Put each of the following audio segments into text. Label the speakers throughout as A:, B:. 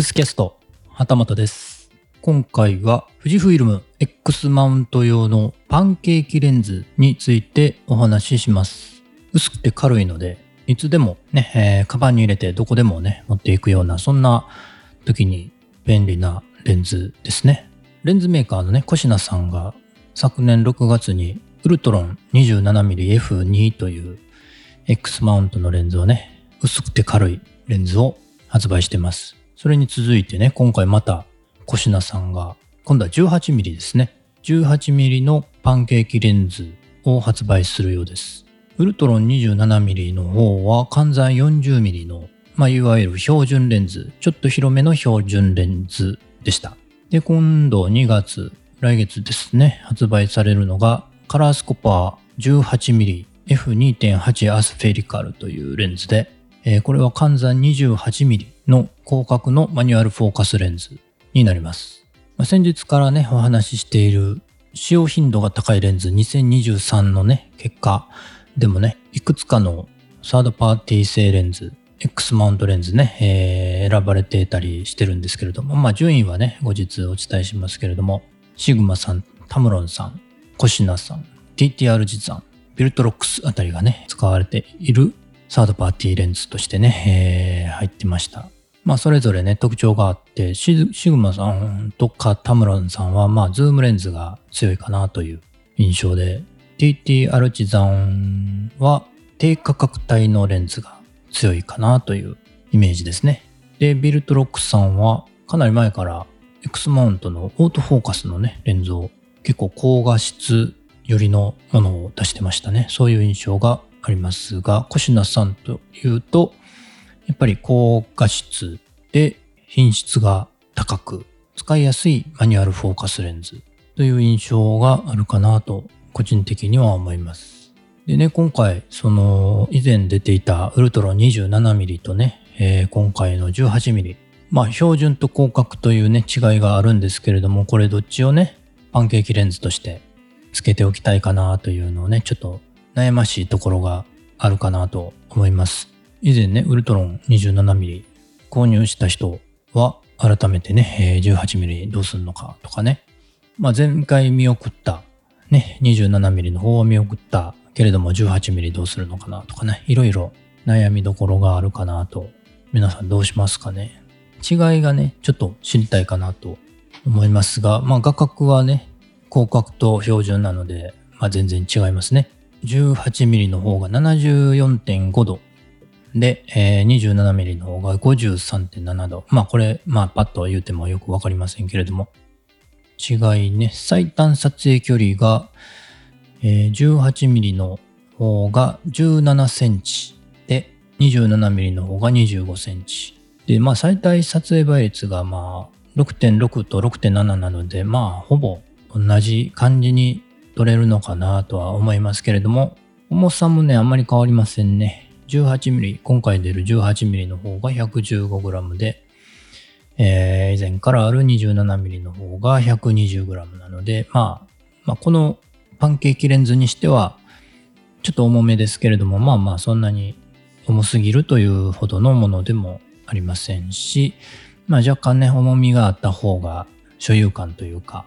A: X キャスト、旗本です。今回は富士フイルム X マウント用のパンケーキレンズについてお話しします。薄くて軽いので、いつでもね、えーカバンに入れてどこでもね、持っていくような、そんな時に便利なレンズですね。レンズメーカーのね、コシナさんが昨年6月にウルトロン 27mmF2 という X マウントのレンズをね、薄くて軽いレンズを発売してます。それに続いてね、今回またコシナさんが、今度は 18mm ですね。18mm のパンケーキレンズを発売するようです。ウルトロン 27mm の方は換算 40mm の、まあ、いわゆる標準レンズ、ちょっと広めの標準レンズでした。で、今度2月、来月ですね、発売されるのがカラースコパー 18mm F2.8 アスフェリカルというレンズで、えーこれは換算 28mm の広角のマニュアルフォーカスレンズになります。まあ先日からね、お話ししている使用頻度が高いレンズ2023のね、結果でもね、いくつかのサードパーティー製レンズ、X マウントレンズね、えー選ばれてたりしてるんですけれども、まあ順位はね、後日お伝えしますけれども、シグマさん、タムロンさん、コシナさん、TTR ジさん、ビルトロックスあたりがね、使われているサードパーティーレンズとしてね、えー入ってました。まあそれぞれね、特徴があって、シグマさんとかタムロンさんは、まあズームレンズが強いかなという印象で、TT アルチザンは低価格帯のレンズが強いかなというイメージですね。で、ビルトロックスさんはかなり前から X マウントのオートフォーカスのね、レンズを結構高画質寄りのものを出してましたね。そういう印象がありますが、コシナさんというと、やっぱり高画質で品質が高く、使いやすいマニュアルフォーカスレンズという印象があるかなと、個人的には思います。でね、今回、その、以前出ていたウルトラ 27mm とね、えー今回の 18mm。まあ、標準と広角というね、違いがあるんですけれども、これどっちをね、パンケーキレンズとしてつけておきたいかなというのをね、ちょっと悩ましいところがあるかなと思います。以前ね、ウルトロン 27mm 購入した人は改めてね、18mm どうするのかとかね。まあ前回見送ったね、27mm の方を見送ったけれども 18mm どうするのかなとかね、いろいろ悩みどころがあるかなと、皆さんどうしますかね。違いがね、ちょっと知りたいかなと思いますが、まあ画角はね、広角と標準なので、まあ全然違いますね。18mm の方が74.5度で、えー 27mm の方が53.7度。まあこれ、まあパッと言うてもよくわかりませんけれども。違いね。最短撮影距離が、えー 18mm の方が17センチで、27mm の方が25センチ。で、まあ最大撮影倍率がまあ6.6と6.7なので、まあほぼ同じ感じに撮れるのかなとは思いますけれども、重さもね、あんまり変わりませんね。18mm、今回出る 18mm の方が 115g で、えー以前からある 27mm の方が 120g なので、まあ、まあ、このパンケーキレンズにしては、ちょっと重めですけれども、まあまあ、そんなに重すぎるというほどのものでもありませんし、まあ若干ね、重みがあった方が所有感というか、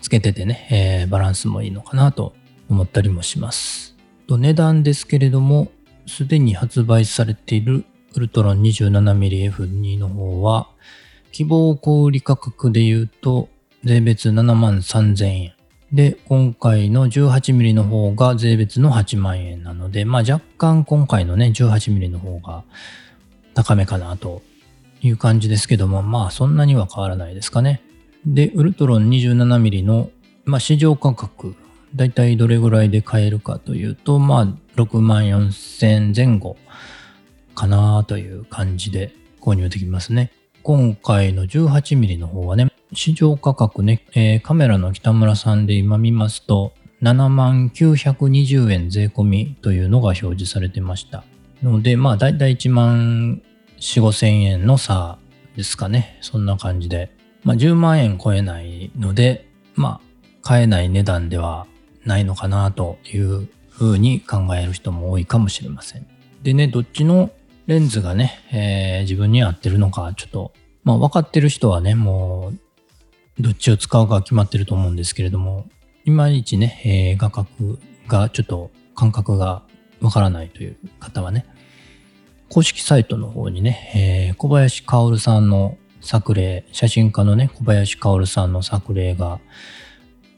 A: つけててね、えーバランスもいいのかなと思ったりもします。と値段ですけれども、すでに発売されているウルトロン 27mmF2 の方は、希望小売価格で言うと、税別7万3000円。で、今回の 18mm の方が税別の8万円なので、まあ若干今回のね、18mm の方が高めかなという感じですけども、まあそんなには変わらないですかね。で、ウルトロン 27mm の、まあ、市場価格、だいたいどれぐらいで買えるかというと、まあ、6万4千前後かなという感じで購入できますね。今回の 18mm の方はね、市場価格ね、えーカメラの北村さんで今見ますと、7万920円税込みというのが表示されてました。ので、まあ、だいたい1万4、5千円の差ですかね。そんな感じで。まあ、10万円超えないので、まあ、買えない値段ではないのかなというふうに考える人も多いかもしれません。でね、どっちのレンズがね、えー自分に合ってるのかちょっとまあ分かってる人はね、もうどっちを使うか決まってると思うんですけれども、いまいちね、えー、画角がちょっと感覚がわからないという方はね、公式サイトの方にね、えー、小林薫さんの作例、写真家のね、小林薫さんの作例が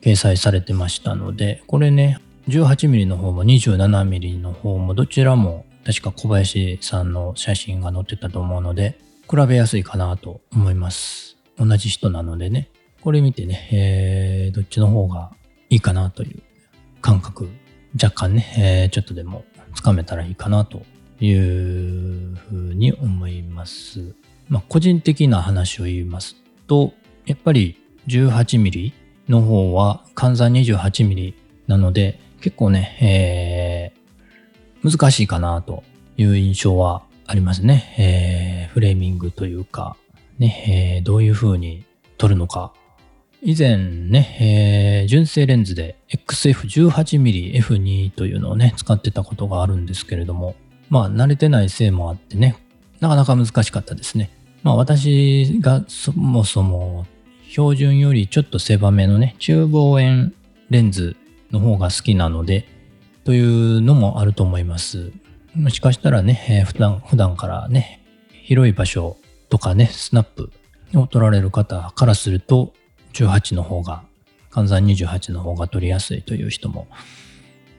A: 掲載されてましたので、これね、18mm の方も 27mm の方もどちらも確か小林さんの写真が載ってたと思うので、比べやすいかなと思います。同じ人なのでね、これ見てね、えー、どっちの方がいいかなという感覚、若干ね、えー、ちょっとでもつかめたらいいかなというふうに思います。まあ、個人的な話を言いますと、やっぱり 18mm の方は換算 28mm なので、結構ね、えー、難しいかなという印象はありますね。えー、フレーミングというか、ね、えー、どういう風に撮るのか。以前ね、えー、純正レンズで XF18mmF2 というのをね、使ってたことがあるんですけれども、まあ慣れてないせいもあってね、なかなか難しかったですね。まあ私がそもそも標準よりちょっと狭めのね、中望遠レンズの方が好きなので、というのもあると思います。もしかしたらね、えー、普段、普段からね、広い場所とかね、スナップを撮られる方からすると、18の方が、換算28の方が撮りやすいという人も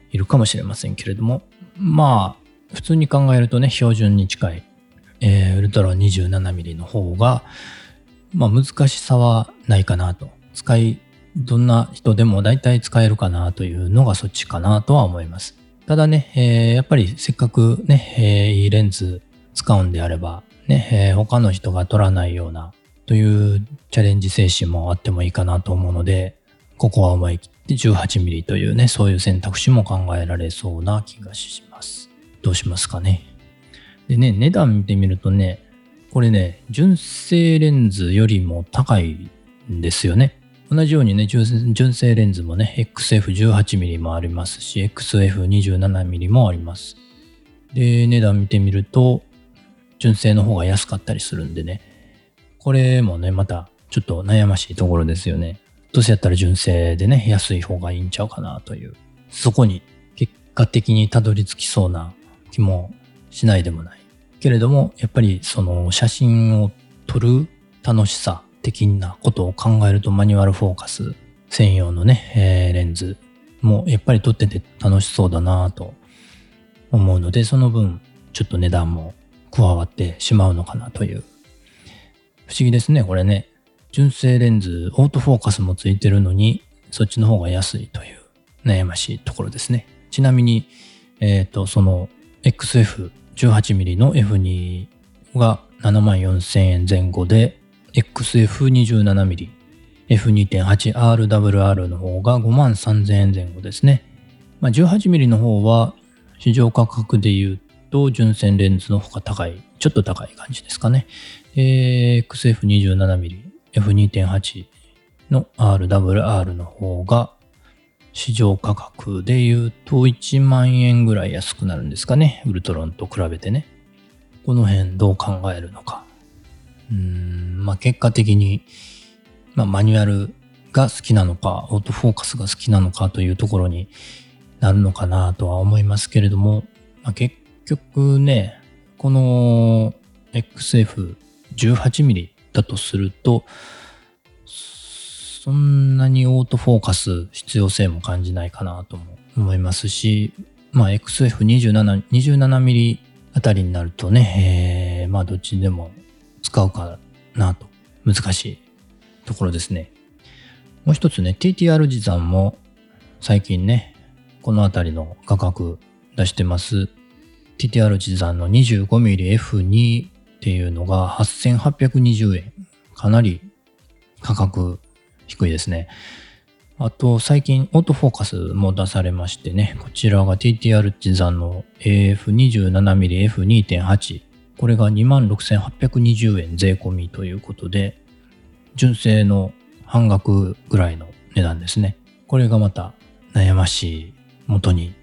A: いるかもしれませんけれども、まあ、普通に考えるとね、標準に近い、えー、ウルトラ 27mm の方が、まあ難しさはないかなと。使いどんな人でも大体使えるかなというのがそっちかなとは思います。ただね、えー、やっぱりせっかくね、えー、いいレンズ使うんであれば、ね、えー、他の人が撮らないようなというチャレンジ精神もあってもいいかなと思うので、ここは思い切って 18mm というね、そういう選択肢も考えられそうな気がします。どうしますかね。でね、値段見てみるとね、これね、純正レンズよりも高いんですよね。同じようにね、純正レンズもね、XF18mm もありますし、XF27mm もあります。で、値段見てみると、純正の方が安かったりするんでね、これもね、またちょっと悩ましいところですよね。どうせやったら純正でね、安い方がいいんちゃうかなという、そこに結果的にたどり着きそうな気もしないでもない。けれども、やっぱりその写真を撮る楽しさ的なことを考えるとマニュアルフォーカス専用のね、えー、レンズもやっぱり撮ってて楽しそうだなと思うので、その分ちょっと値段も加わってしまうのかなという。不思議ですね、これね。純正レンズ、オートフォーカスもついてるのに、そっちの方が安いという悩ましいところですね。ちなみに、えっ、ー、と、その XF 18mm の F2 が74,000円前後で、XF27mm、F2.8RWR の方が5万3000円前後ですね。まあ、18mm の方は市場価格で言うと純正レンズの方が高い、ちょっと高い感じですかね。XF27mm、F2.8 の RWR の方が市場価格で言うと1万円ぐらい安くなるんですかね。ウルトロンと比べてね。この辺どう考えるのか。うん、まあ結果的に、まあマニュアルが好きなのか、オートフォーカスが好きなのかというところになるのかなとは思いますけれども、まあ、結局ね、この XF18mm だとすると、そんなにオートフォーカス必要性も感じないかなとも思いますし、まあ XF27、27mm あたりになるとね、えー、まあどっちでも使うかなと難しいところですね。もう一つね、TTR 持参も最近ね、このあたりの価格出してます。TTR 持参の 25mmF2 っていうのが8820円。かなり価格低いですね。あと、最近、オートフォーカスも出されましてね、こちらが TTR 持参の AF27mmF2.8 これが26,820円税込みということで、純正の半額ぐらいの値段ですね。これがまた悩ましい元に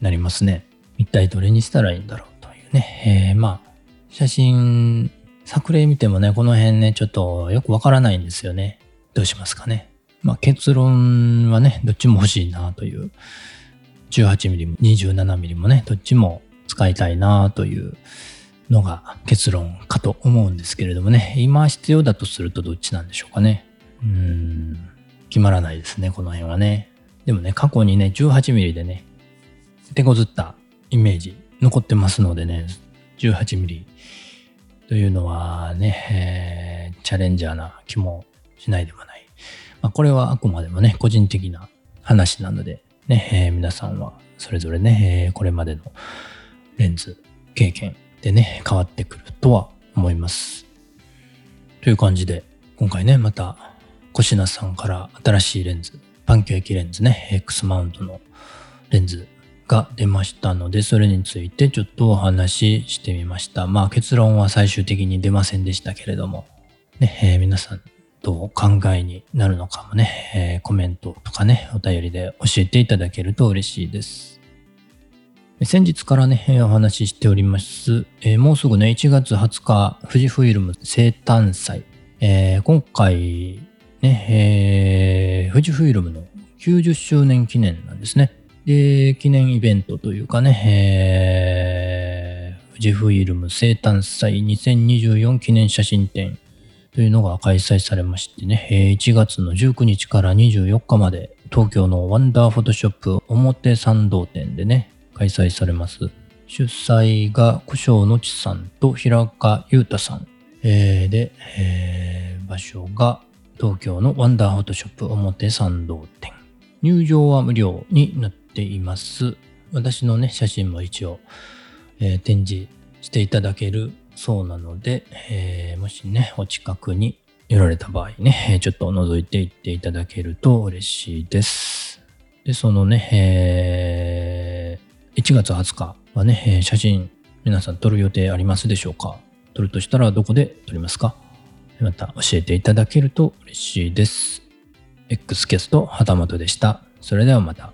A: なりますね。一体どれにしたらいいんだろうというね。えー、まあ、写真作例見てもね、この辺ね、ちょっとよくわからないんですよね。どうしますかね。まあ結論はね、どっちも欲しいなという。18mm も 27mm もね、どっちも使いたいなというのが結論かと思うんですけれどもね、今必要だとするとどっちなんでしょうかね。うん、決まらないですね、この辺はね。でもね、過去にね、18mm でね、手こずったイメージ残ってますのでね、18mm というのはね、えー、チャレンジャーな気もしないではない。まあ、これはあくまでもね、個人的な話なので、ね、えー、皆さんはそれぞれね、えー、これまでのレンズ経験でね、変わってくるとは思います。という感じで、今回ね、また、小品さんから新しいレンズ、パンケーキレンズね、X マウントのレンズが出ましたので、それについてちょっとお話ししてみました。まあ結論は最終的に出ませんでしたけれども、ね、えー、皆さんどう考えになるのかもね、えー、コメントとかね、お便りで教えていただけると嬉しいです。先日からね、お話ししております、えー、もうすぐね、1月20日、富士フイルム生誕祭。えー、今回、ね、え、富士フイルムの90周年記念なんですね。で、記念イベントというかね、えー、富士フイルム生誕祭2024記念写真展というのが開催されましてね、1月の19日から24日まで東京のワンダーフォトショップ表参道店でね、開催されます。主催が古生のちさんと平岡裕太さん、えー、で、えー、場所が東京のワンダーフォトショップ表参道店。入場は無料になっています。私のね、写真も一応、えー、展示していただけるそうなので、えー、もしね、お近くに寄られた場合ね、ちょっと覗いていっていただけると嬉しいです。で、そのね、えー、1月20日はね、写真皆さん撮る予定ありますでしょうか？撮るとしたらどこで撮りますか？また教えていただけると嬉しいです。X キャスト、旗本でした。それではまた。